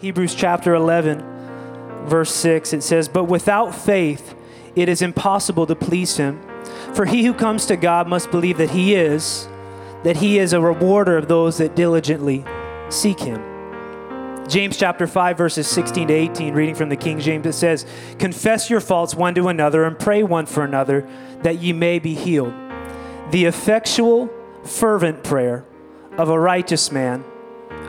Hebrews chapter 11, verse 6, it says, But without faith, it is impossible to please him. For he who comes to God must believe that he is, that he is a rewarder of those that diligently seek him. James chapter 5, verses 16 to 18, reading from the King James, it says, Confess your faults one to another and pray one for another that ye may be healed. The effectual, fervent prayer of a righteous man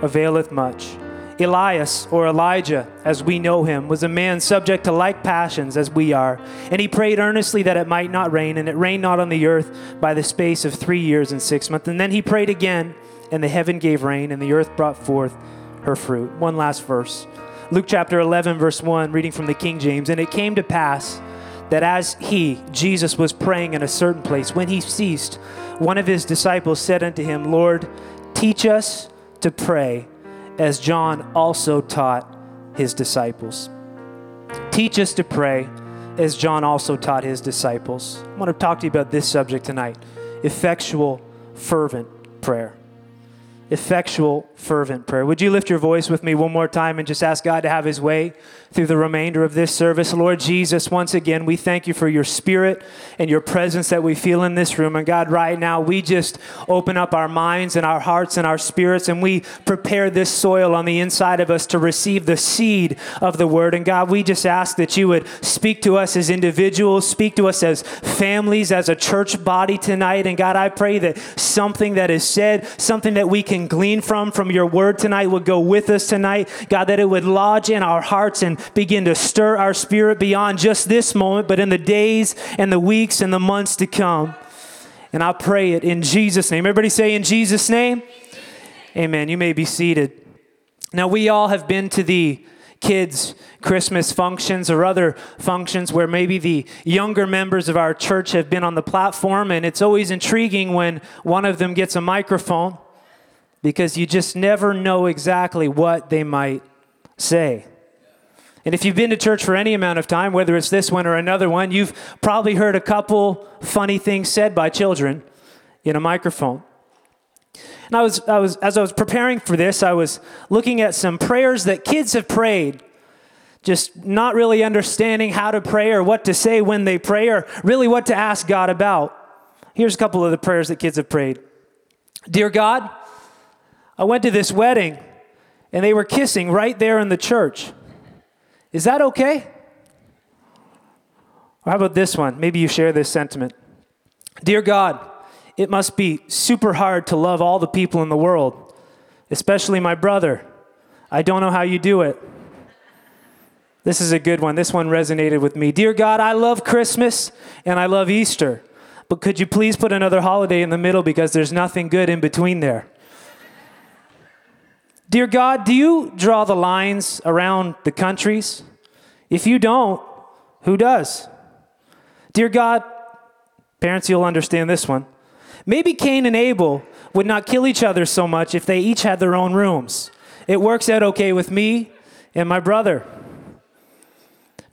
availeth much. Elias, or Elijah, as we know him, was a man subject to like passions as we are. And he prayed earnestly that it might not rain, and it rained not on the earth by the space of three years and six months. And then he prayed again, and the heaven gave rain, and the earth brought forth her fruit. One last verse Luke chapter 11, verse 1, reading from the King James. And it came to pass that as he, Jesus, was praying in a certain place, when he ceased, one of his disciples said unto him, Lord, teach us to pray as John also taught his disciples. Teach us to pray as John also taught his disciples. I want to talk to you about this subject tonight effectual, fervent prayer effectual, fervent prayer. Would you lift your voice with me one more time and just ask God to have his way through the remainder of this service? Lord Jesus, once again, we thank you for your spirit and your presence that we feel in this room. And God, right now, we just open up our minds and our hearts and our spirits and we prepare this soil on the inside of us to receive the seed of the word. And God, we just ask that you would speak to us as individuals, speak to us as families, as a church body tonight. And God, I pray that something that is said, something that we can can glean from from your word tonight would go with us tonight. God, that it would lodge in our hearts and begin to stir our spirit beyond just this moment, but in the days and the weeks and the months to come. And I pray it in Jesus' name. Everybody say, in Jesus' name. Amen. You may be seated. Now, we all have been to the kids' Christmas functions or other functions where maybe the younger members of our church have been on the platform, and it's always intriguing when one of them gets a microphone because you just never know exactly what they might say. And if you've been to church for any amount of time, whether it's this one or another one, you've probably heard a couple funny things said by children in a microphone. And I was, I was, as I was preparing for this, I was looking at some prayers that kids have prayed, just not really understanding how to pray or what to say when they pray or really what to ask God about. Here's a couple of the prayers that kids have prayed Dear God, I went to this wedding and they were kissing right there in the church. Is that okay? Or how about this one? Maybe you share this sentiment. Dear God, it must be super hard to love all the people in the world, especially my brother. I don't know how you do it. This is a good one. This one resonated with me. Dear God, I love Christmas and I love Easter, but could you please put another holiday in the middle because there's nothing good in between there? Dear God, do you draw the lines around the countries? If you don't, who does? Dear God, parents, you'll understand this one. Maybe Cain and Abel would not kill each other so much if they each had their own rooms. It works out okay with me and my brother.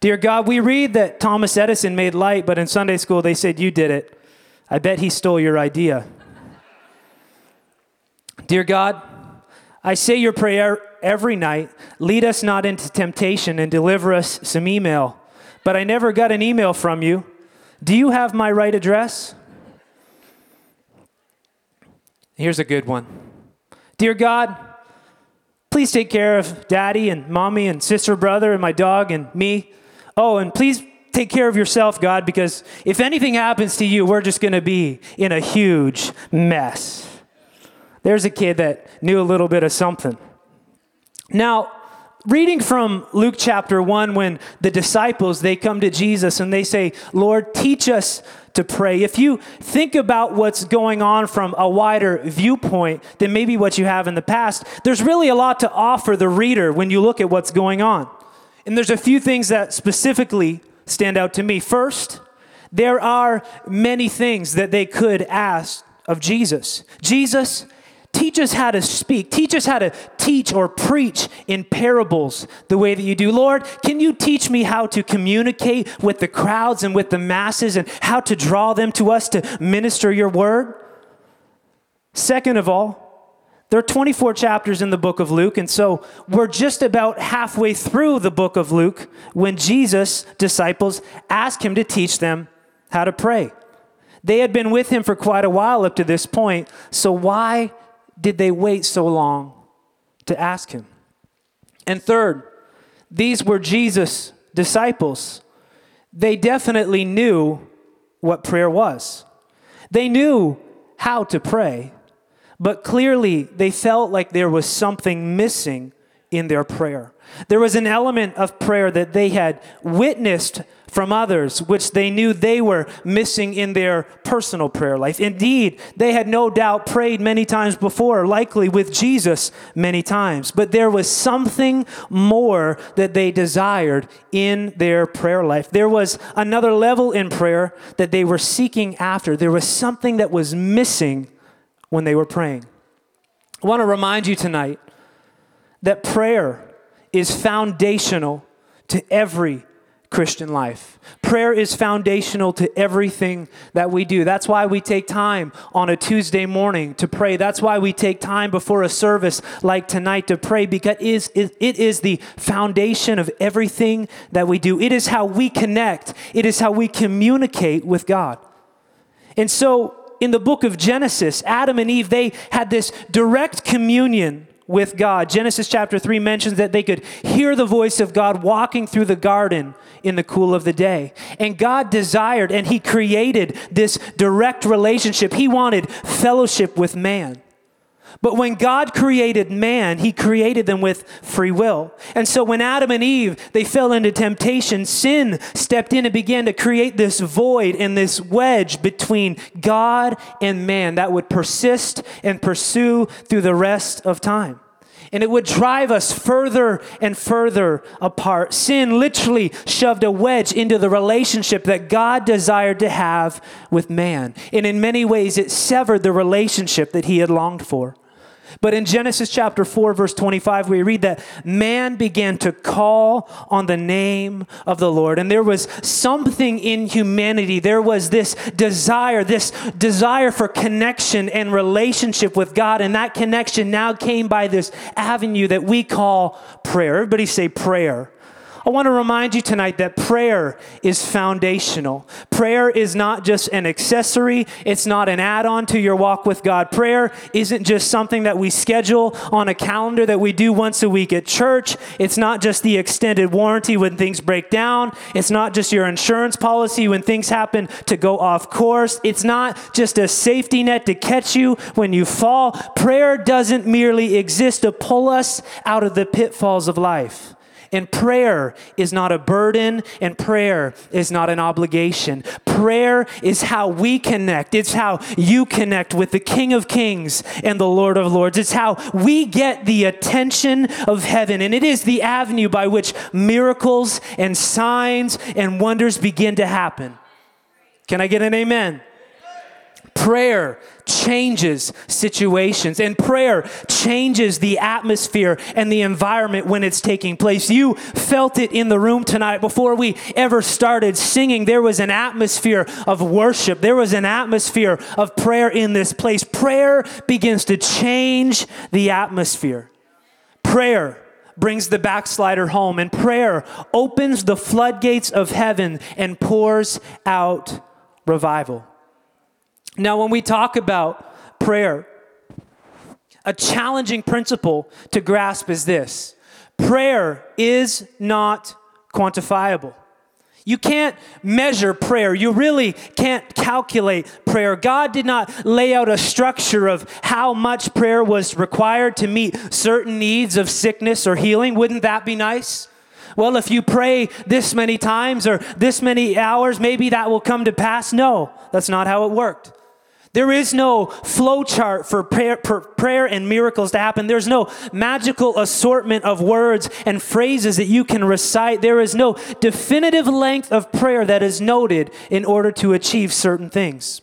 Dear God, we read that Thomas Edison made light, but in Sunday school they said you did it. I bet he stole your idea. Dear God, I say your prayer every night lead us not into temptation and deliver us some email. But I never got an email from you. Do you have my right address? Here's a good one Dear God, please take care of daddy and mommy and sister, brother, and my dog and me. Oh, and please take care of yourself, God, because if anything happens to you, we're just going to be in a huge mess. There's a kid that knew a little bit of something. Now, reading from Luke chapter 1 when the disciples they come to Jesus and they say, "Lord, teach us to pray." If you think about what's going on from a wider viewpoint than maybe what you have in the past, there's really a lot to offer the reader when you look at what's going on. And there's a few things that specifically stand out to me. First, there are many things that they could ask of Jesus. Jesus, Teach us how to speak. Teach us how to teach or preach in parables the way that you do. Lord, can you teach me how to communicate with the crowds and with the masses and how to draw them to us to minister your word? Second of all, There are 24 chapters in the book of Luke, and so we're just about halfway through the book of Luke when Jesus' disciples ask him to teach them how to pray. They had been with him for quite a while up to this point, so why did they wait so long to ask him? And third, these were Jesus' disciples. They definitely knew what prayer was, they knew how to pray. But clearly, they felt like there was something missing in their prayer. There was an element of prayer that they had witnessed from others, which they knew they were missing in their personal prayer life. Indeed, they had no doubt prayed many times before, likely with Jesus many times. But there was something more that they desired in their prayer life. There was another level in prayer that they were seeking after. There was something that was missing when they were praying. I want to remind you tonight that prayer is foundational to every Christian life. Prayer is foundational to everything that we do. That's why we take time on a Tuesday morning to pray. That's why we take time before a service like tonight to pray because it is, the foundation of everything that we do. It is how we connect, it is how we communicate with God. And so in the book of Genesis, Adam and Eve, they had this direct communion with God. Genesis chapter 3 mentions that they could hear the voice of God walking through the garden in the cool of the day. And God desired and He created this direct relationship. He wanted fellowship with man. But when God created man, he created them with free will. And so when Adam and Eve, they fell into temptation, sin stepped in and began to create this void and this wedge between God and man that would persist and pursue through the rest of time. And it would drive us further and further apart. Sin literally shoved a wedge into the relationship that God desired to have with man. And in many ways, it severed the relationship that he had longed for. But in Genesis chapter 4, verse 25, we read that man began to call on the name of the Lord. And there was something in humanity. There was this desire, this desire for connection and relationship with God. And that connection now came by this avenue that we call prayer. Everybody say prayer. I want to remind you tonight that prayer is foundational. Prayer is not just an accessory, it's not an add on to your walk with God. Prayer isn't just something that we schedule on a calendar that we do once a week at church. It's not just the extended warranty when things break down. It's not just your insurance policy when things happen to go off course. It's not just a safety net to catch you when you fall. Prayer doesn't merely exist to pull us out of the pitfalls of life. And prayer is not a burden, and prayer is not an obligation. Prayer is how we connect. It's how you connect with the King of Kings and the Lord of Lords. It's how we get the attention of heaven. And it is the avenue by which miracles and signs and wonders begin to happen. Can I get an amen? Prayer changes situations, and prayer changes the atmosphere and the environment when it's taking place. You felt it in the room tonight before we ever started singing. There was an atmosphere of worship, there was an atmosphere of prayer in this place. Prayer begins to change the atmosphere. Prayer brings the backslider home, and prayer opens the floodgates of heaven and pours out revival. Now, when we talk about prayer, a challenging principle to grasp is this prayer is not quantifiable. You can't measure prayer. You really can't calculate prayer. God did not lay out a structure of how much prayer was required to meet certain needs of sickness or healing. Wouldn't that be nice? Well, if you pray this many times or this many hours, maybe that will come to pass. No, that's not how it worked. There is no flow chart for prayer, for prayer, and miracles to happen. There's no magical assortment of words and phrases that you can recite. There is no definitive length of prayer that is noted in order to achieve certain things.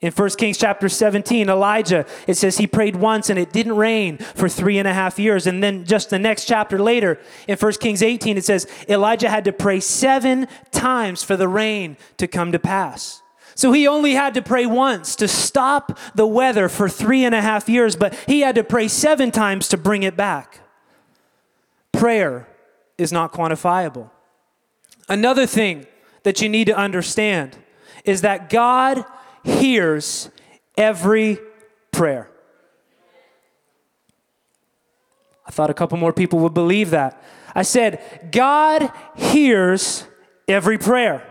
In 1 Kings chapter 17, Elijah, it says he prayed once and it didn't rain for three and a half years. And then just the next chapter later, in 1 Kings 18, it says Elijah had to pray seven times for the rain to come to pass. So he only had to pray once to stop the weather for three and a half years, but he had to pray seven times to bring it back. Prayer is not quantifiable. Another thing that you need to understand is that God hears every prayer. I thought a couple more people would believe that. I said, God hears every prayer.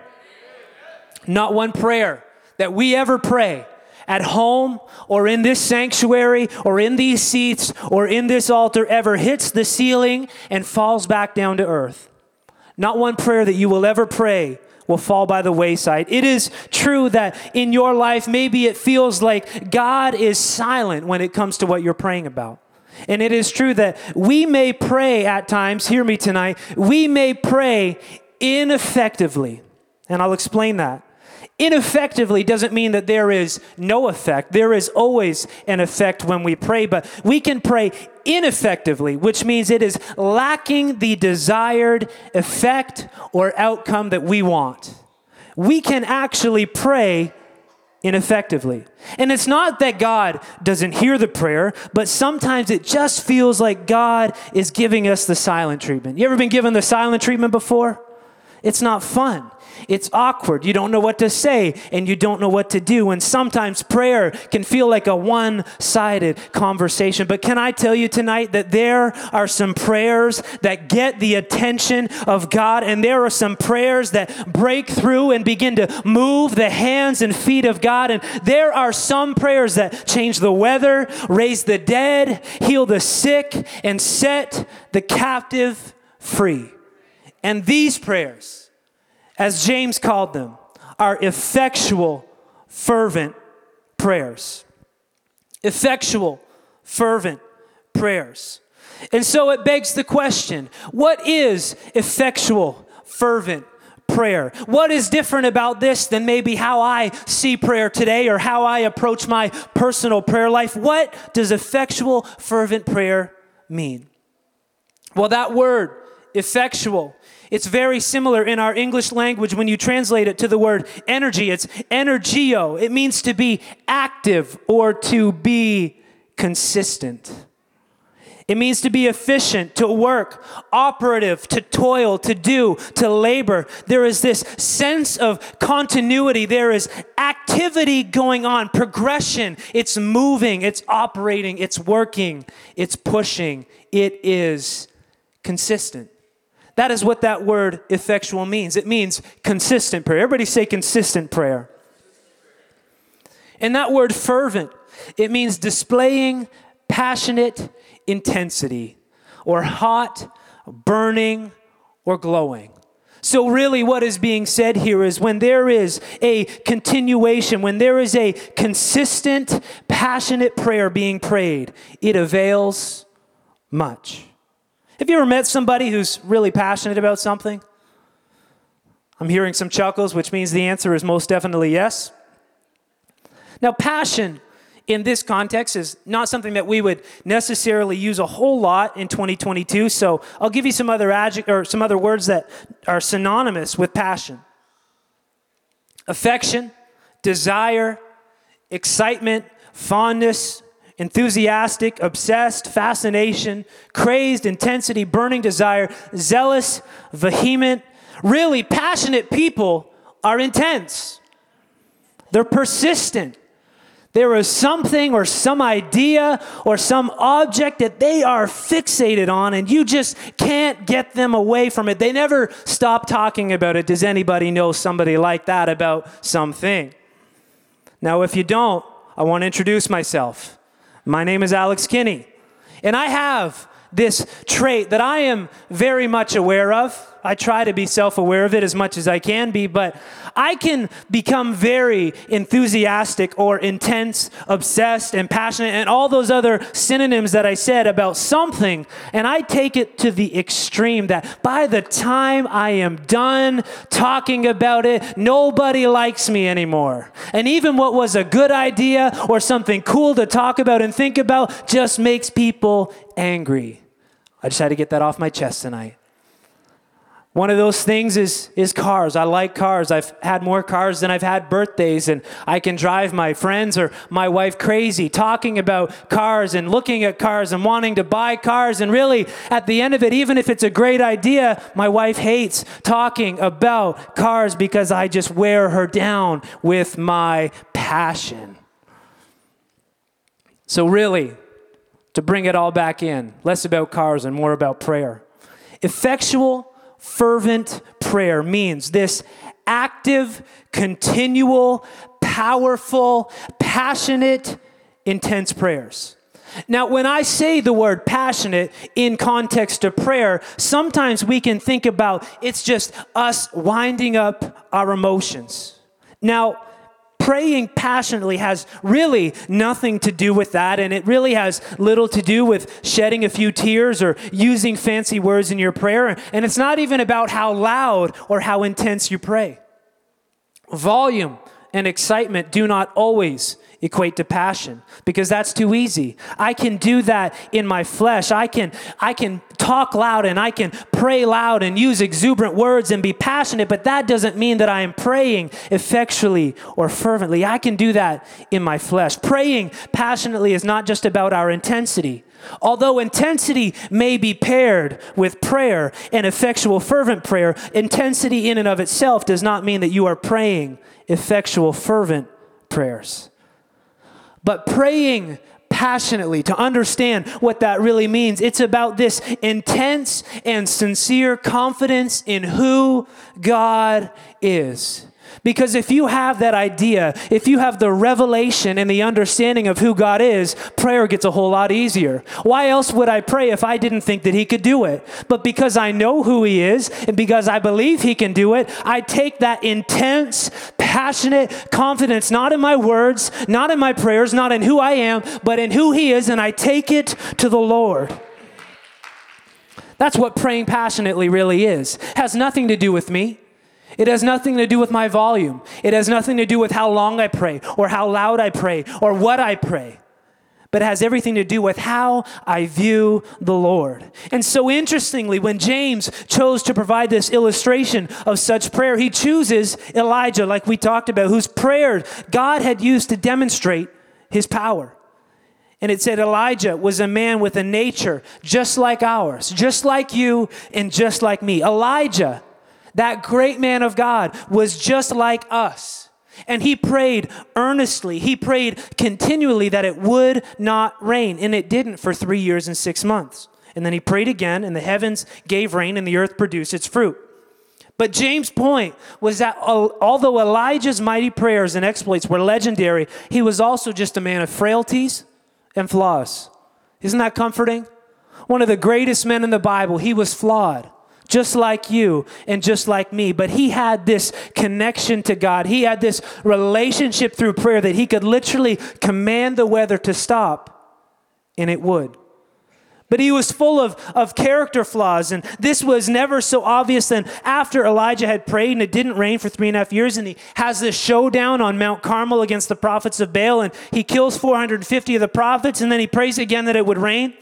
Not one prayer that we ever pray at home or in this sanctuary or in these seats or in this altar ever hits the ceiling and falls back down to earth. Not one prayer that you will ever pray will fall by the wayside. It is true that in your life, maybe it feels like God is silent when it comes to what you're praying about. And it is true that we may pray at times, hear me tonight, we may pray ineffectively. And I'll explain that. Ineffectively doesn't mean that there is no effect. There is always an effect when we pray, but we can pray ineffectively, which means it is lacking the desired effect or outcome that we want. We can actually pray ineffectively. And it's not that God doesn't hear the prayer, but sometimes it just feels like God is giving us the silent treatment. You ever been given the silent treatment before? It's not fun. It's awkward. You don't know what to say and you don't know what to do. And sometimes prayer can feel like a one sided conversation. But can I tell you tonight that there are some prayers that get the attention of God, and there are some prayers that break through and begin to move the hands and feet of God. And there are some prayers that change the weather, raise the dead, heal the sick, and set the captive free. And these prayers, as James called them, are effectual, fervent prayers. Effectual, fervent prayers. And so it begs the question what is effectual, fervent prayer? What is different about this than maybe how I see prayer today or how I approach my personal prayer life? What does effectual, fervent prayer mean? Well, that word, effectual, it's very similar in our English language when you translate it to the word energy. It's energeo. It means to be active or to be consistent. It means to be efficient, to work, operative, to toil, to do, to labor. There is this sense of continuity. There is activity going on, progression. It's moving, it's operating, it's working, it's pushing. It is consistent. That is what that word effectual means. It means consistent prayer. Everybody say consistent prayer. And that word fervent, it means displaying passionate intensity or hot, burning, or glowing. So, really, what is being said here is when there is a continuation, when there is a consistent, passionate prayer being prayed, it avails much. Have you ever met somebody who's really passionate about something? I'm hearing some chuckles, which means the answer is most definitely yes. Now, passion in this context is not something that we would necessarily use a whole lot in 2022. So I'll give you some other adject or some other words that are synonymous with passion. Affection, desire, excitement, fondness, enthusiastic, obsessed, fascination, crazed, intensity, burning desire, zealous, vehement. Really passionate people are intense. They're persistent. There is something or some idea or some object that they are fixated on, and you just can't get them away from it. They never stop talking about it. Does anybody know somebody like that about something? Now, if you don't, I want to introduce myself. My name is Alex Kinney, and I have this trait that I am very much aware of. I try to be self aware of it as much as I can be, but I can become very enthusiastic or intense, obsessed, and passionate, and all those other synonyms that I said about something. And I take it to the extreme that by the time I am done talking about it, nobody likes me anymore. And even what was a good idea or something cool to talk about and think about just makes people angry. I just had to get that off my chest tonight. One of those things is, is cars. I like cars. I've had more cars than I've had birthdays, and I can drive my friends or my wife crazy talking about cars and looking at cars and wanting to buy cars. And really, at the end of it, even if it's a great idea, my wife hates talking about cars because I just wear her down with my passion. So, really, to bring it all back in, less about cars and more about prayer. Effectual, fervent prayer means this active, continual, powerful, passionate, intense prayers. Now, when I say the word passionate in context of prayer, sometimes we can think about it's just us winding up our emotions. Now, praying passionately has really nothing to do with that, and it really has little to do with shedding a few tears or using fancy words in your prayer. And it's not even about how loud or how intense you pray. Volume and excitement do not always equate to passion because that's too easy. I can do that in my flesh. I can I can talk loud and I can pray loud and use exuberant words and be passionate, but that doesn't mean that I am praying effectually or fervently. I can do that in my flesh. Praying passionately is not just about our intensity. Although intensity may be paired with prayer and effectual fervent prayer, intensity in and of itself does not mean that you are praying effectual fervent prayers. But praying passionately to understand what that really means, it's about this intense and sincere confidence in who God is. Because if you have that idea, if you have the revelation and the understanding of who God is, prayer gets a whole lot easier. Why else would I pray if I didn't think that He could do it? But because I know who He is and because I believe He can do it, I take that intense, passionate confidence, not in my words, not in my prayers, not in who I am, but in who He is, and I take it to the Lord. That's what praying passionately really is. Has nothing to do with me. It has nothing to do with my volume. It has nothing to do with how long I pray or how loud I pray or what I pray. But it has everything to do with how I view the Lord. And so, interestingly, when James chose to provide this illustration of such prayer, he chooses Elijah, like we talked about, whose prayer God had used to demonstrate his power. And it said Elijah was a man with a nature just like ours, just like you and just like me. Elijah that great man of God was just like us. And he prayed earnestly. He prayed continually that it would not rain. And it didn't for three years and six months. And then he prayed again, and the heavens gave rain, and the earth produced its fruit. But James' point was that although Elijah's mighty prayers and exploits were legendary, he was also just a man of frailties and flaws. Isn't that comforting? One of the greatest men in the Bible, he was flawed just like you and just like me. But he had this connection to God. He had this relationship through prayer that he could literally command the weather to stop, and it would. But he was full of, of character flaws, and this was never so obvious than after Elijah had prayed and it didn't rain for three and a half years, and he has this showdown on Mount Carmel against the prophets of Baal, and he kills 450 of the prophets, and then he prays again that it would rain.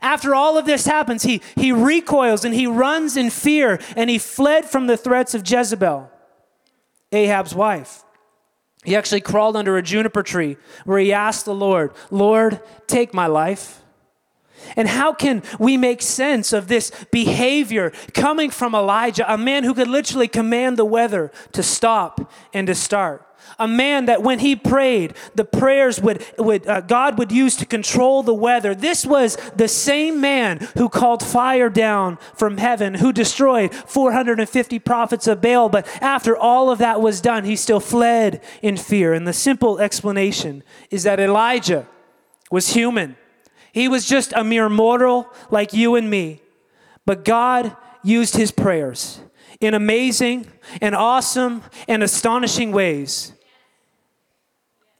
After all of this happens, he, he recoils and he runs in fear and he fled from the threats of Jezebel, Ahab's wife. He actually crawled under a juniper tree where he asked the Lord, Lord, take my life. And how can we make sense of this behavior coming from Elijah, a man who could literally command the weather to stop and to start? A man that when he prayed, the prayers would, would uh, God would use to control the weather. This was the same man who called fire down from heaven, who destroyed 450 prophets of Baal. But after all of that was done, he still fled in fear. And the simple explanation is that Elijah was human. He was just a mere mortal like you and me. But God used his prayers in amazing and awesome and astonishing ways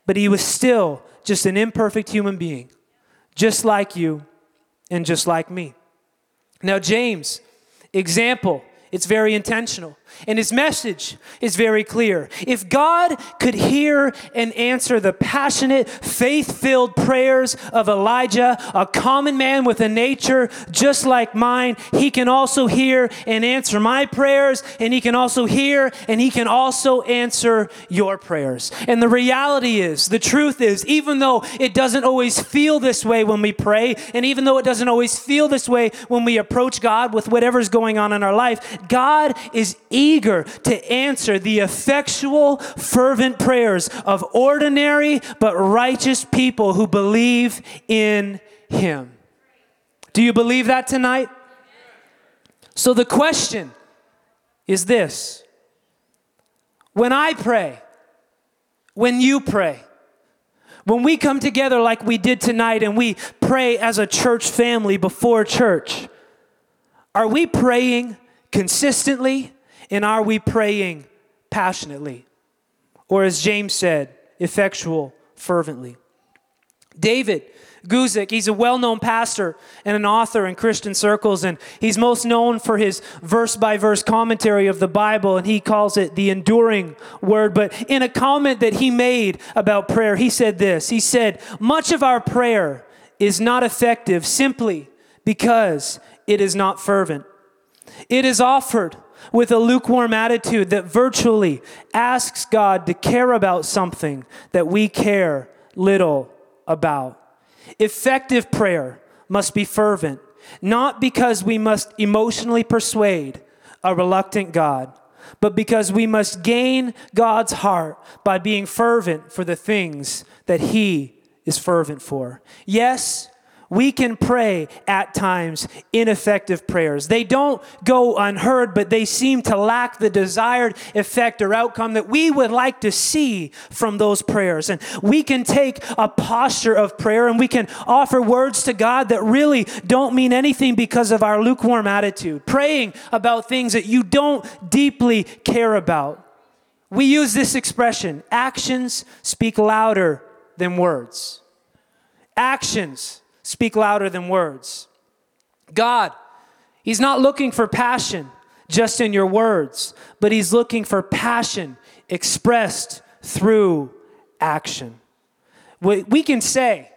but he was still just an imperfect human being, just like you and just like me. Now, James, example, it's very intentional. And his message is very clear. If God could hear and answer the passionate, faith filled prayers of Elijah, a common man with a nature just like mine, he can also hear and answer my prayers, and he can also hear and he can also answer your prayers. And the reality is, the truth is, even though it doesn't always feel this way when we pray, and even though it doesn't always feel this way when we approach God with whatever's going on in our life, God is eager to answer the effectual, fervent prayers of ordinary but righteous people who believe in Him. Do you believe that tonight? So the question is this when I pray, when you pray, when we come together like we did tonight and we pray as a church family before church, are we praying consistently and are we praying passionately? Or as James said, effectual, fervently? David Guzik, he's a well known pastor and an author in Christian circles, and he's most known for his verse by verse commentary of the Bible, and he calls it the enduring word. But in a comment that he made about prayer, he said this He said, Much of our prayer is not effective simply because it is not fervent. It is offered with a lukewarm attitude that virtually asks God to care about something that we care little about. Effective prayer must be fervent, not because we must emotionally persuade a reluctant God, but because we must gain God's heart by being fervent for the things that He is fervent for. Yes, we can pray at times ineffective prayers. They don't go unheard, but they seem to lack the desired effect or outcome that we would like to see from those prayers. And we can take a posture of prayer and we can offer words to God that really don't mean anything because of our lukewarm attitude, praying about things that you don't deeply care about. We use this expression actions speak louder than words. Actions speak louder than words. God, He's not looking for passion just in your words, but He's looking for passion expressed through action. We can say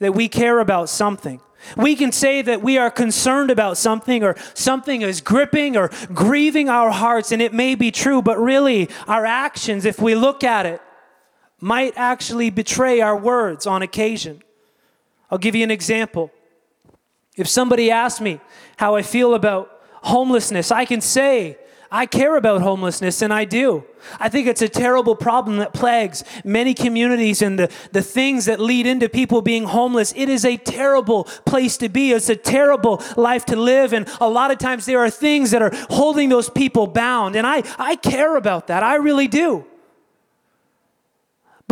that we care about something. We can say that we are concerned about something or something is gripping or grieving our hearts, and it may be true, but really, our actions, if we look at it, might actually betray our words on occasion. I'll give you an example. If somebody asks me how I feel about homelessness, I can say, I care about homelessness, and I do. I think it's a terrible problem that plagues many communities and the, the things that lead into people being homeless. It is a terrible place to be. It's a terrible life to live. And a lot of times there are things that are holding those people bound. And I, I care about that. I really do.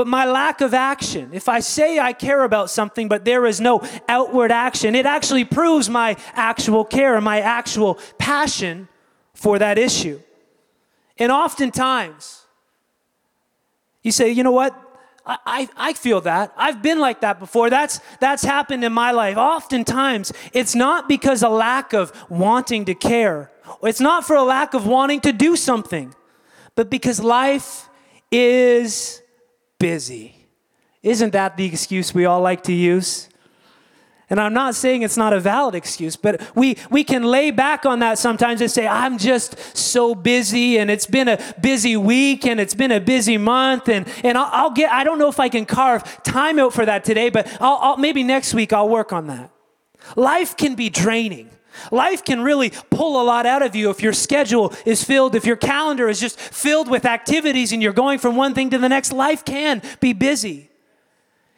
But my lack of action, if I say I care about something, but there is no outward action, it actually proves my actual care and my actual passion for that issue. And oftentimes, you say, you know what? I, I, feel that. I've been like that before. That's, that's happened in my life. Oftentimes, it's not because a lack of wanting to care, it's not for a lack of wanting to do something, but because life is busy. Isn't that the excuse we all like to use? And I'm not saying it's not a valid excuse, but we, we can lay back on that sometimes and say, I'm just so busy and it's been a busy week and it's been a busy month. And, and I'll, I'll get, I don't know if I can carve time out for that today, but I'll, I'll, maybe next week I'll work on that. Life can be draining. Life can really pull a lot out of you if your schedule is filled, if your calendar is just filled with activities and you're going from one thing to the next. Life can be busy.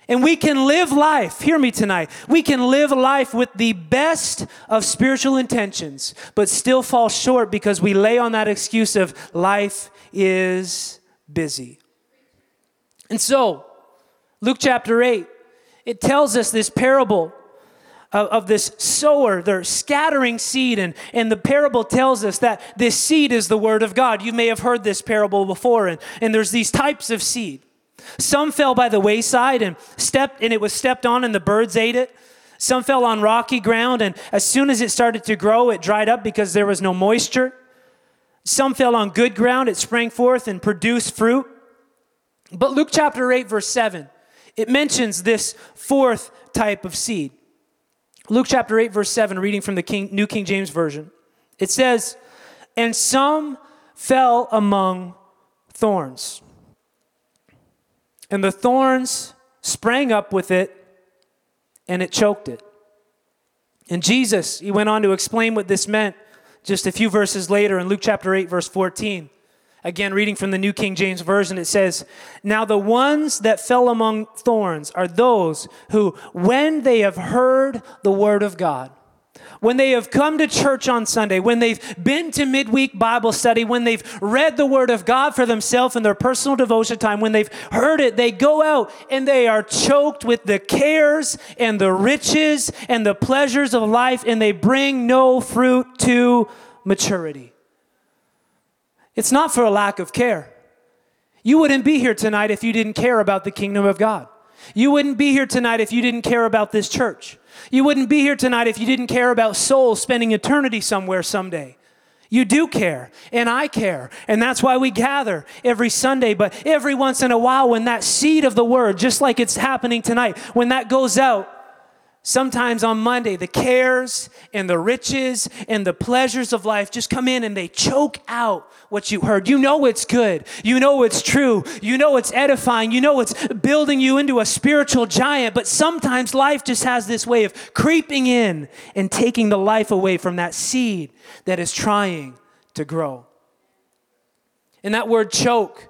And we can live life, hear me tonight, we can live life with the best of spiritual intentions, but still fall short because we lay on that excuse of life is busy. And so, Luke chapter 8, it tells us this parable of, of this sower. They're scattering seed, and, and the parable tells us that this seed is the word of God. You may have heard this parable before, and, and there's these types of seed. Some fell by the wayside and stepped, and it was stepped on, and the birds ate it. Some fell on rocky ground, and as soon as it started to grow, it dried up because there was no moisture. Some fell on good ground, it sprang forth and produced fruit. But Luke chapter 8, verse 7, it mentions this fourth type of seed. Luke chapter 8, verse 7, reading from the King, New King James Version. It says, And some fell among thorns. And the thorns sprang up with it, and it choked it. And Jesus, he went on to explain what this meant just a few verses later in Luke chapter 8, verse 14. Again, reading from the New King James Version, it says, Now the ones that fell among thorns are those who, when they have heard the word of God, when they have come to church on Sunday, when they've been to midweek Bible study, when they've read the Word of God for themselves in their personal devotion time, when they've heard it, they go out and they are choked with the cares and the riches and the pleasures of life, and they bring no fruit to maturity. It's not for a lack of care. You wouldn't be here tonight if you didn't care about the kingdom of God. You wouldn't be here tonight if you didn't care about this church. You wouldn't be here tonight if you didn't care about souls spending eternity somewhere someday. You do care, and I care, and that's why we gather every Sunday. But every once in a while, when that seed of the word, just like it's happening tonight, when that goes out, Sometimes on Monday, the cares and the riches and the pleasures of life just come in and they choke out what you heard. You know it's good. You know it's true. You know it's edifying. You know it's building you into a spiritual giant. But sometimes life just has this way of creeping in and taking the life away from that seed that is trying to grow. And that word choke,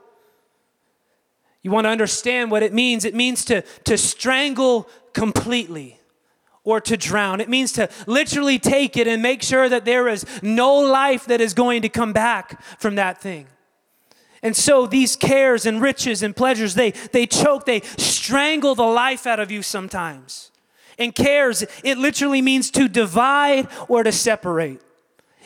you want to understand what it means. It means to, to strangle completely or to drown. It means to literally take it and make sure that there is no life that is going to come back from that thing. And so these cares and riches and pleasures, they, they choke, they strangle the life out of you sometimes. And cares, it literally means to divide or to separate.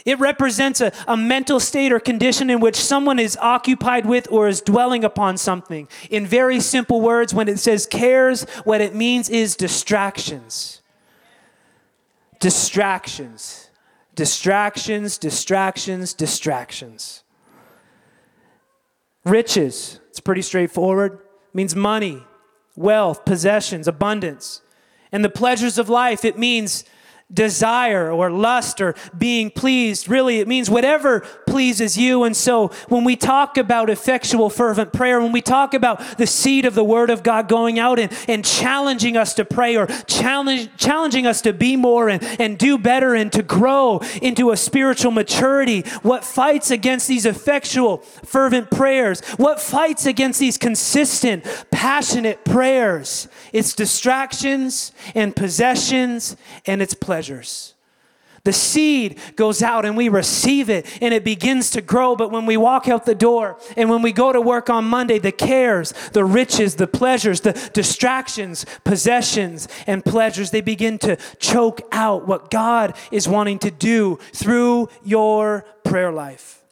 It represents a, a mental state or condition in which someone is occupied with or is dwelling upon something. In very simple words, when it says cares, what it means is distractions. Distractions. Distractions, distractions, distractions. Riches, it's pretty straightforward. Means money, wealth, possessions, abundance. And the pleasures of life, it means desire or lust or being pleased. Really, it means whatever pleases you. And so when we talk about effectual, fervent prayer, when we talk about the seed of the Word of God going out and, and challenging us to pray or challenge, challenging us to be more and, and do better and to grow into a spiritual maturity, what fights against these effectual, fervent prayers? What fights against these consistent, passionate prayers? It's distractions and possessions and it's pleasure pleasures. The seed goes out and we receive it and it begins to grow. But when we walk out the door and when we go to work on Monday, the cares, the riches, the pleasures, the distractions, possessions, and pleasures, they begin to choke out what God is wanting to do through your prayer life.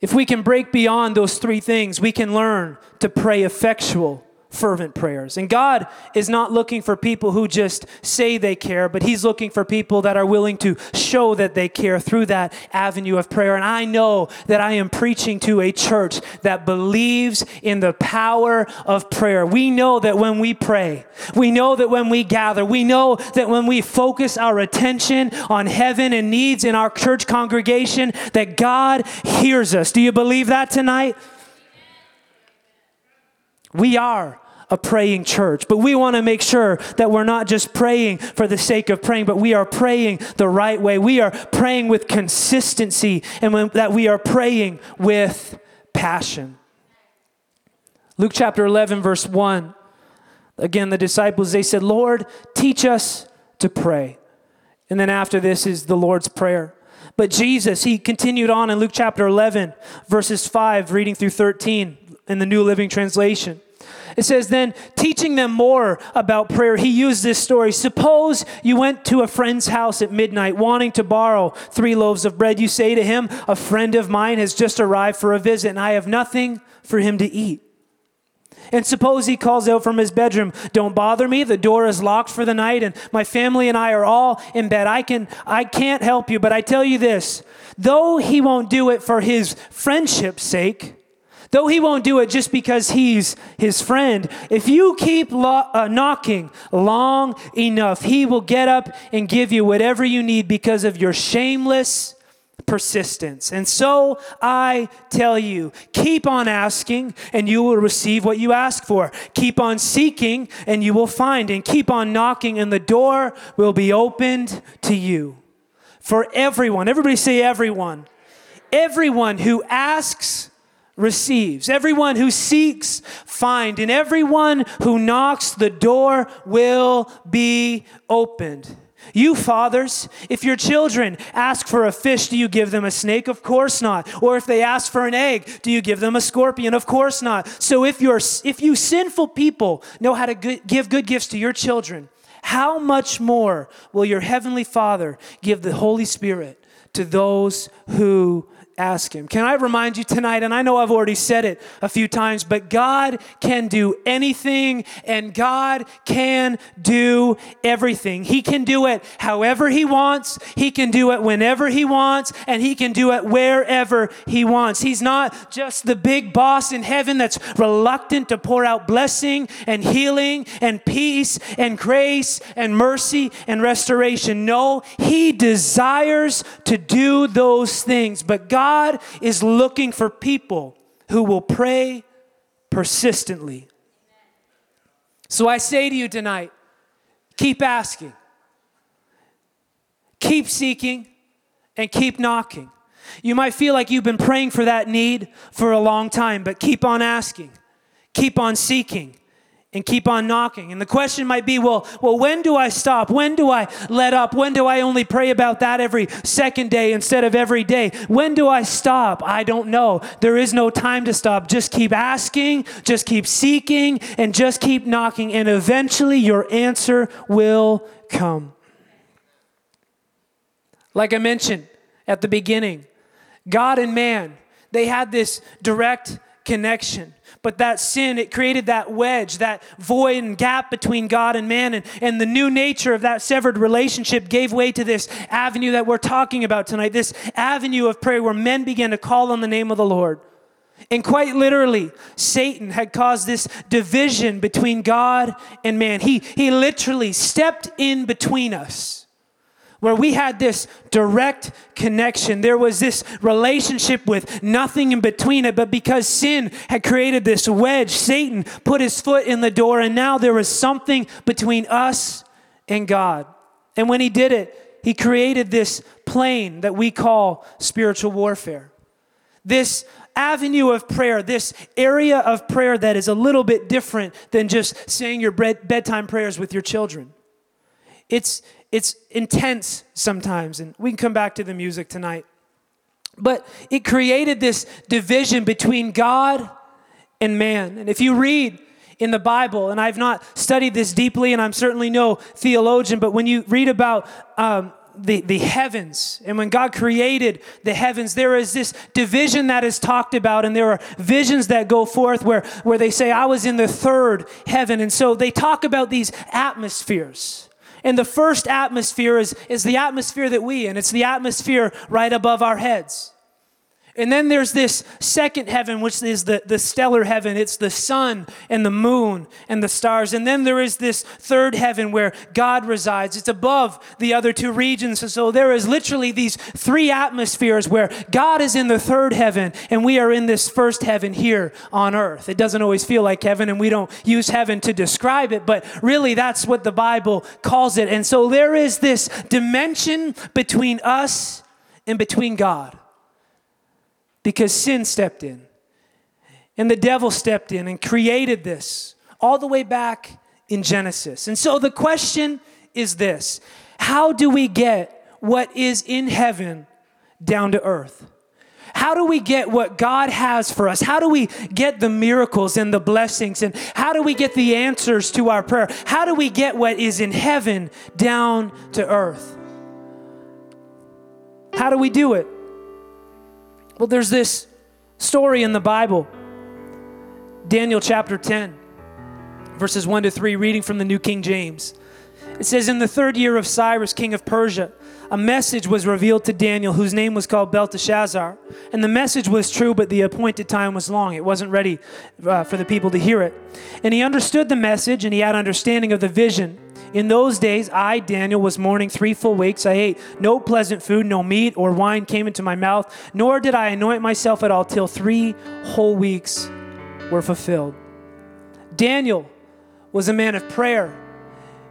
If we can break beyond those three things, we can learn to pray effectual fervent prayers. And God is not looking for people who just say they care, but He's looking for people that are willing to show that they care through that avenue of prayer. And I know that I am preaching to a church that believes in the power of prayer. We know that when we pray, we know that when we gather, we know that when we focus our attention on heaven and needs in our church congregation, that God hears us. Do you believe that tonight? We are a praying church. But we want to make sure that we're not just praying for the sake of praying, but we are praying the right way. We are praying with consistency and when, that we are praying with passion. Luke chapter 11, verse 1. Again, the disciples, they said, Lord, teach us to pray. And then after this is the Lord's Prayer. But Jesus, he continued on in Luke chapter 11, verses 5, reading through 13 in the New Living Translation. It says, then teaching them more about prayer, he used this story. Suppose you went to a friend's house at midnight wanting to borrow three loaves of bread. You say to him, A friend of mine has just arrived for a visit, and I have nothing for him to eat. And suppose he calls out from his bedroom, "Don't bother me. The door is locked for the night and my family and I are all in bed. I can I can't help you, but I tell you this, though he won't do it for his friendship's sake, though he won't do it just because he's his friend, if you keep lo- uh, knocking long enough, he will get up and give you whatever you need because of your shameless persistence. And so I tell you, keep on asking and you will receive what you ask for. Keep on seeking and you will find. And keep on knocking and the door will be opened to you. For everyone, everybody say everyone. Everyone who asks receives. Everyone who seeks, find. And everyone who knocks, the door will be opened. You fathers, if your children ask for a fish, do you give them a snake? Of course not. Or if they ask for an egg, do you give them a scorpion? Of course not. So if you're if you sinful people know how to give good gifts to your children, how much more will your heavenly Father give the Holy Spirit to those who ask Him. Can I remind you tonight, and I know I've already said it a few times, but God can do anything and God can do everything. He can do it however He wants, He can do it whenever He wants, and He can do it wherever He wants. He's not just the big boss in heaven that's reluctant to pour out blessing and healing and peace and grace and mercy and restoration. No, He desires to do those things, but God God is looking for people who will pray persistently. So I say to you tonight keep asking, keep seeking, and keep knocking. You might feel like you've been praying for that need for a long time, but keep on asking, keep on seeking, and keep on knocking. And the question might be, well, well, when do I stop? When do I let up? When do I only pray about that every second day instead of every day? When do I stop? I don't know. There is no time to stop. Just keep asking, just keep seeking, and just keep knocking, and eventually your answer will come. Like I mentioned at the beginning, God and man, they had this direct connection. But that sin, it created that wedge, that void and gap between God and man. And, and the new nature of that severed relationship gave way to this avenue that we're talking about tonight, this avenue of prayer where men began to call on the name of the Lord. And quite literally, Satan had caused this division between God and man. He, he literally stepped in between us where we had this direct connection. There was this relationship with nothing in between it, but because sin had created this wedge, Satan put his foot in the door, and now there was something between us and God. And when he did it, he created this plane that we call spiritual warfare. This avenue of prayer, this area of prayer that is a little bit different than just saying your bedtime prayers with your children. It's, it's intense sometimes, and we can come back to the music tonight. But it created this division between God and man. And if you read in the Bible, and I've not studied this deeply, and I'm certainly no theologian, but when you read about um, the, the heavens, and when God created the heavens, there is this division that is talked about, and there are visions that go forth where, where they say, I was in the third heaven. And so they talk about these atmospheres. And the first atmosphere is, is the atmosphere that we in. It's the atmosphere right above our heads. And then there's this second heaven, which is the, the stellar heaven. It's the sun and the moon and the stars. And then there is this third heaven where God resides. It's above the other two regions. And so there is literally these three atmospheres where God is in the third heaven and we are in this first heaven here on earth. It doesn't always feel like heaven and we don't use heaven to describe it, but really that's what the Bible calls it. And so there is this dimension between us and between God because sin stepped in. And the devil stepped in and created this all the way back in Genesis. And so the question is this How do we get what is in heaven down to earth? How do we get what God has for us? How do we get the miracles and the blessings? And how do we get the answers to our prayer? How do we get what is in heaven down to earth? How do we do it? Well, there's this story in the Bible. Daniel chapter 10, verses 1 to 3, reading from the New King James. It says, In the third year of Cyrus, king of Persia, a message was revealed to Daniel, whose name was called Belteshazzar. And the message was true, but the appointed time was long. It wasn't ready uh, for the people to hear it. And he understood the message, and he had understanding of the vision. In those days, I, Daniel, was mourning three full weeks. I ate no pleasant food, no meat or wine came into my mouth, nor did I anoint myself at all till three whole weeks were fulfilled. Daniel was a man of prayer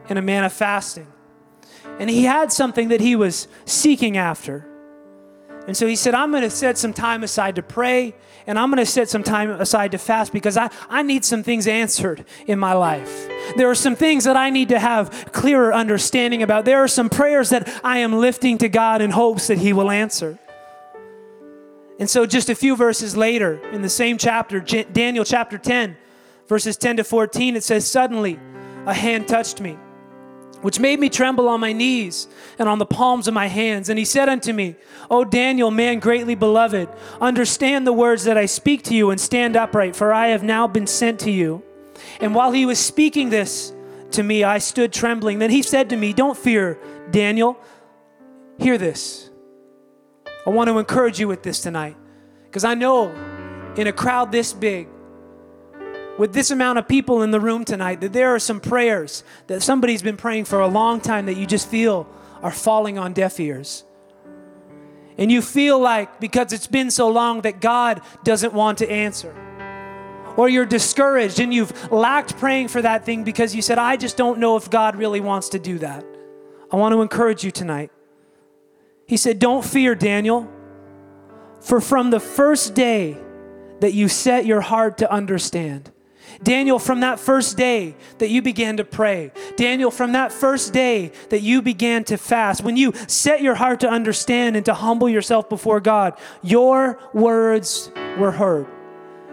and a man of fasting. And he had something that he was seeking after. And so he said, I'm going to set some time aside to pray and I'm going to set some time aside to fast because I, I need some things answered in my life. There are some things that I need to have clearer understanding about. There are some prayers that I am lifting to God in hopes that He will answer. And so, just a few verses later, in the same chapter, Daniel chapter 10, verses 10 to 14, it says, Suddenly a hand touched me which made me tremble on my knees and on the palms of my hands. And he said unto me, O Daniel, man greatly beloved, understand the words that I speak to you and stand upright, for I have now been sent to you. And while he was speaking this to me, I stood trembling. Then he said to me, Don't fear, Daniel. Hear this. I want to encourage you with this tonight, because I know in a crowd this big, with this amount of people in the room tonight that there are some prayers that somebody's been praying for a long time that you just feel are falling on deaf ears. And you feel like because it's been so long that God doesn't want to answer. Or you're discouraged and you've lacked praying for that thing because you said, I just don't know if God really wants to do that. I want to encourage you tonight. He said, Don't fear, Daniel, for from the first day that you set your heart to understand, Daniel, from that first day that you began to pray, Daniel, from that first day that you began to fast, when you set your heart to understand and to humble yourself before God, your words were heard.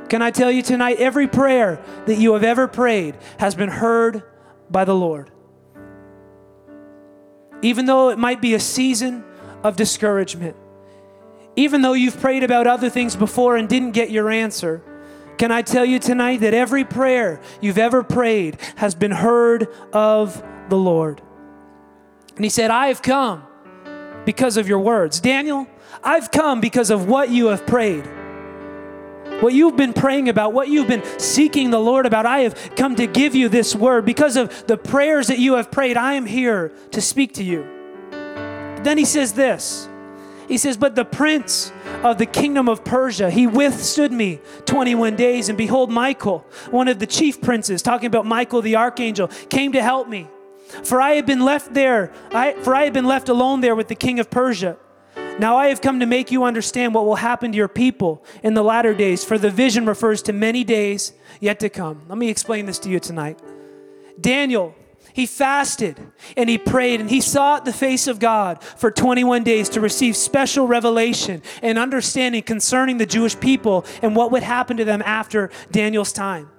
Can I tell you tonight, every prayer that you have ever prayed has been heard by the Lord. Even though it might be a season of discouragement, even though you've prayed about other things before and didn't get your answer, can I tell you tonight that every prayer you've ever prayed has been heard of the Lord? And he said, I have come because of your words. Daniel, I've come because of what you have prayed. What you've been praying about, what you've been seeking the Lord about, I have come to give you this word. Because of the prayers that you have prayed, I am here to speak to you. then he says this he says, But the prince of the kingdom of Persia, he withstood me 21 days. And behold, Michael, one of the chief princes, talking about Michael the archangel, came to help me. For I had been left there, I, for I had been left alone there with the king of Persia. Now I have come to make you understand what will happen to your people in the latter days, for the vision refers to many days yet to come. Let me explain this to you tonight. Daniel he fasted and he prayed and he sought the face of God for 21 days to receive special revelation and understanding concerning the Jewish people and what would happen to them after Daniel's time.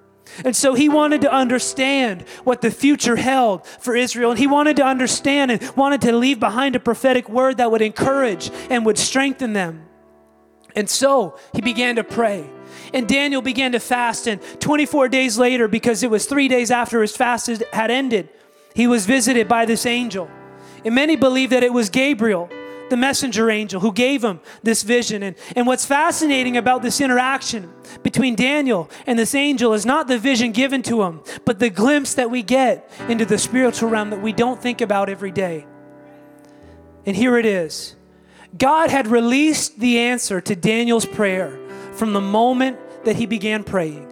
And so he wanted to understand what the future held for Israel. And he wanted to understand and wanted to leave behind a prophetic word that would encourage and would strengthen them. And so he began to pray. And Daniel began to fast. And 24 days later, because it was three days after his fast had ended, he was visited by this angel. And many believe that it was Gabriel, the messenger angel, who gave him this vision. And, and what's fascinating about this interaction between Daniel and this angel is not the vision given to him, but the glimpse that we get into the spiritual realm that we don't think about every day. And here it is God had released the answer to Daniel's prayer from the moment that he began praying.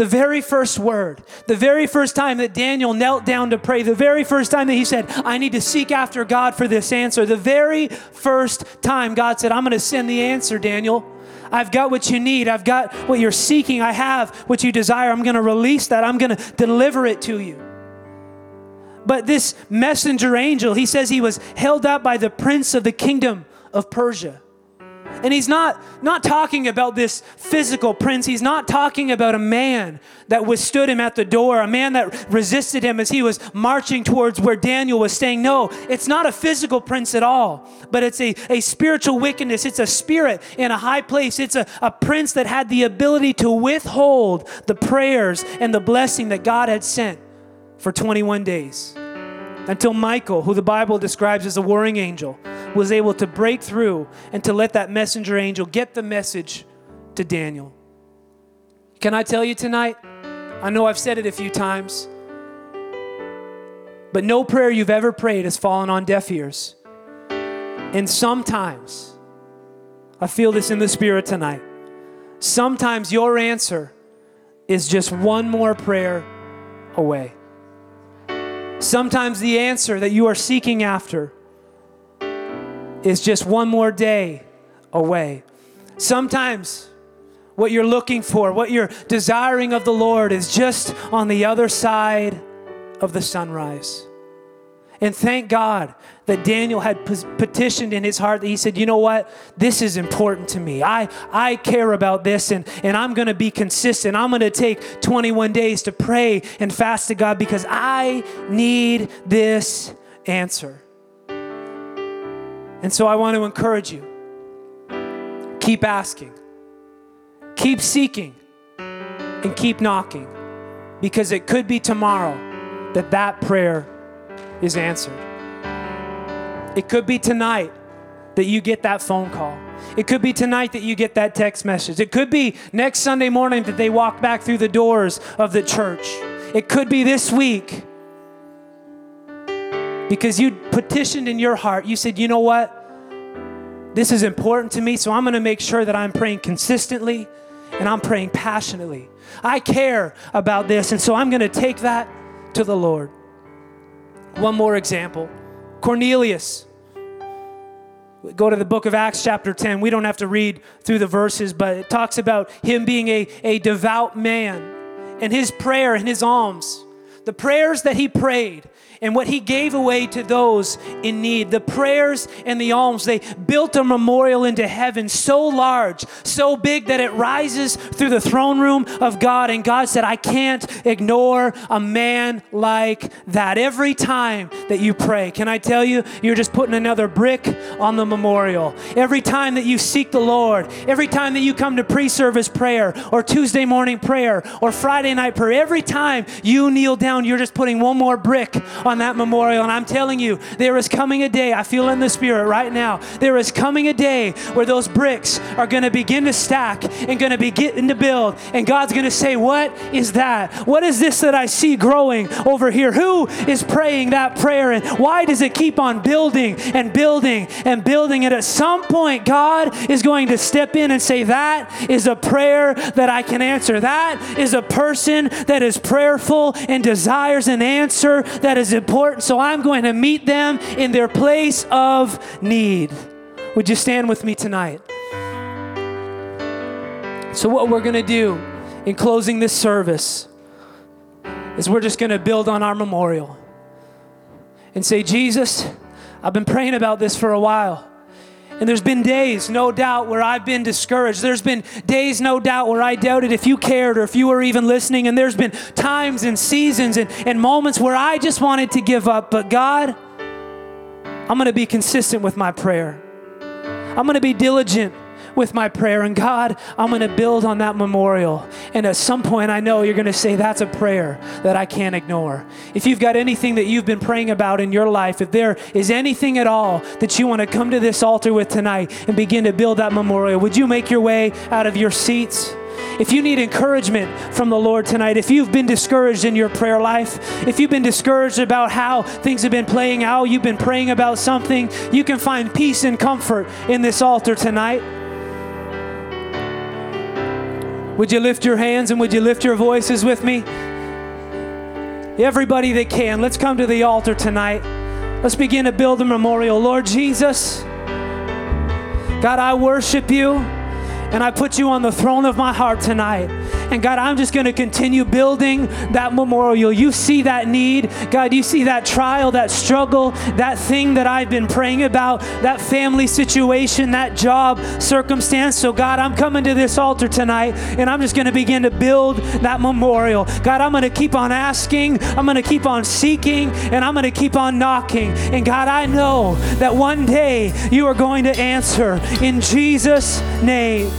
The very first word, the very first time that Daniel knelt down to pray, the very first time that he said, I need to seek after God for this answer, the very first time God said, I'm going to send the answer, Daniel. I've got what you need. I've got what you're seeking. I have what you desire. I'm going to release that. I'm going to deliver it to you. But this messenger angel, he says he was held up by the prince of the kingdom of Persia. And he's not, not talking about this physical prince. He's not talking about a man that withstood him at the door, a man that resisted him as he was marching towards where Daniel was staying. No, it's not a physical prince at all, but it's a, a spiritual wickedness. It's a spirit in a high place. It's a, a prince that had the ability to withhold the prayers and the blessing that God had sent for 21 days until Michael, who the Bible describes as a warring angel, was able to break through and to let that messenger angel get the message to Daniel. Can I tell you tonight? I know I've said it a few times, but no prayer you've ever prayed has fallen on deaf ears. And sometimes, I feel this in the spirit tonight, sometimes your answer is just one more prayer away. Sometimes the answer that you are seeking after is just one more day away. Sometimes what you're looking for, what you're desiring of the Lord is just on the other side of the sunrise. And thank God that Daniel had petitioned in his heart that he said, you know what? This is important to me. I, I care about this and, and I'm going to be consistent. I'm going to take 21 days to pray and fast to God because I need this answer. And so I want to encourage you keep asking, keep seeking, and keep knocking because it could be tomorrow that that prayer is answered. It could be tonight that you get that phone call. It could be tonight that you get that text message. It could be next Sunday morning that they walk back through the doors of the church. It could be this week because you petitioned in your heart. You said, you know what? This is important to me, so I'm going to make sure that I'm praying consistently and I'm praying passionately. I care about this, and so I'm going to take that to the Lord. One more example Cornelius. Go to the book of Acts, chapter 10. We don't have to read through the verses, but it talks about him being a, a devout man and his prayer and his alms. The prayers that he prayed and what he gave away to those in need. The prayers and the alms, they built a memorial into heaven so large, so big that it rises through the throne room of God. And God said, I can't ignore a man like that. Every time that you pray, can I tell you, you're just putting another brick on the memorial. Every time that you seek the Lord, every time that you come to pre service prayer or Tuesday morning prayer or Friday night prayer, every time you kneel down, you're just putting one more brick on that memorial. And I'm telling you, there is coming a day, I feel in the spirit right now, there is coming a day where those bricks are going to begin to stack and going to begin to build. And God's going to say, What is that? What is this that I see growing over here? Who is praying that prayer? And why does it keep on building and building and building? And at some point, God is going to step in and say, That is a prayer that I can answer. That is a person that is prayerful and desires an answer that is important, so I'm going to meet them in their place of need. Would you stand with me tonight? So, what we're going to do in closing this service is we're just going to build on our memorial and say, Jesus, I've been praying about this for a while. And there's been days, no doubt, where I've been discouraged. There's been days, no doubt, where I doubted if you cared or if you were even listening. And there's been times and seasons and, and moments where I just wanted to give up. But God, I'm going to be consistent with my prayer. I'm going to be diligent with my prayer. And God, I'm going to build on that memorial. And at some point, I know you're going to say, That's a prayer that I can't ignore. If you've got anything that you've been praying about in your life, if there is anything at all that you want to come to this altar with tonight and begin to build that memorial, would you make your way out of your seats? If you need encouragement from the Lord tonight, if you've been discouraged in your prayer life, if you've been discouraged about how things have been playing out, you've been praying about something, you can find peace and comfort in this altar tonight. Would you lift your hands and would you lift your voices with me? Everybody that can, let's come to the altar tonight. Let's begin to build a memorial. Lord Jesus, God, I worship you and I put you on the throne of my heart tonight. And God, I'm just going to continue building that memorial. You see that need. God, you see that trial, that struggle, that thing that I've been praying about, that family situation, that job circumstance. So, God, I'm coming to this altar tonight and I'm just going to begin to build that memorial. God, I'm going to keep on asking, I'm going to keep on seeking, and I'm going to keep on knocking. And God, I know that one day you are going to answer in Jesus' name.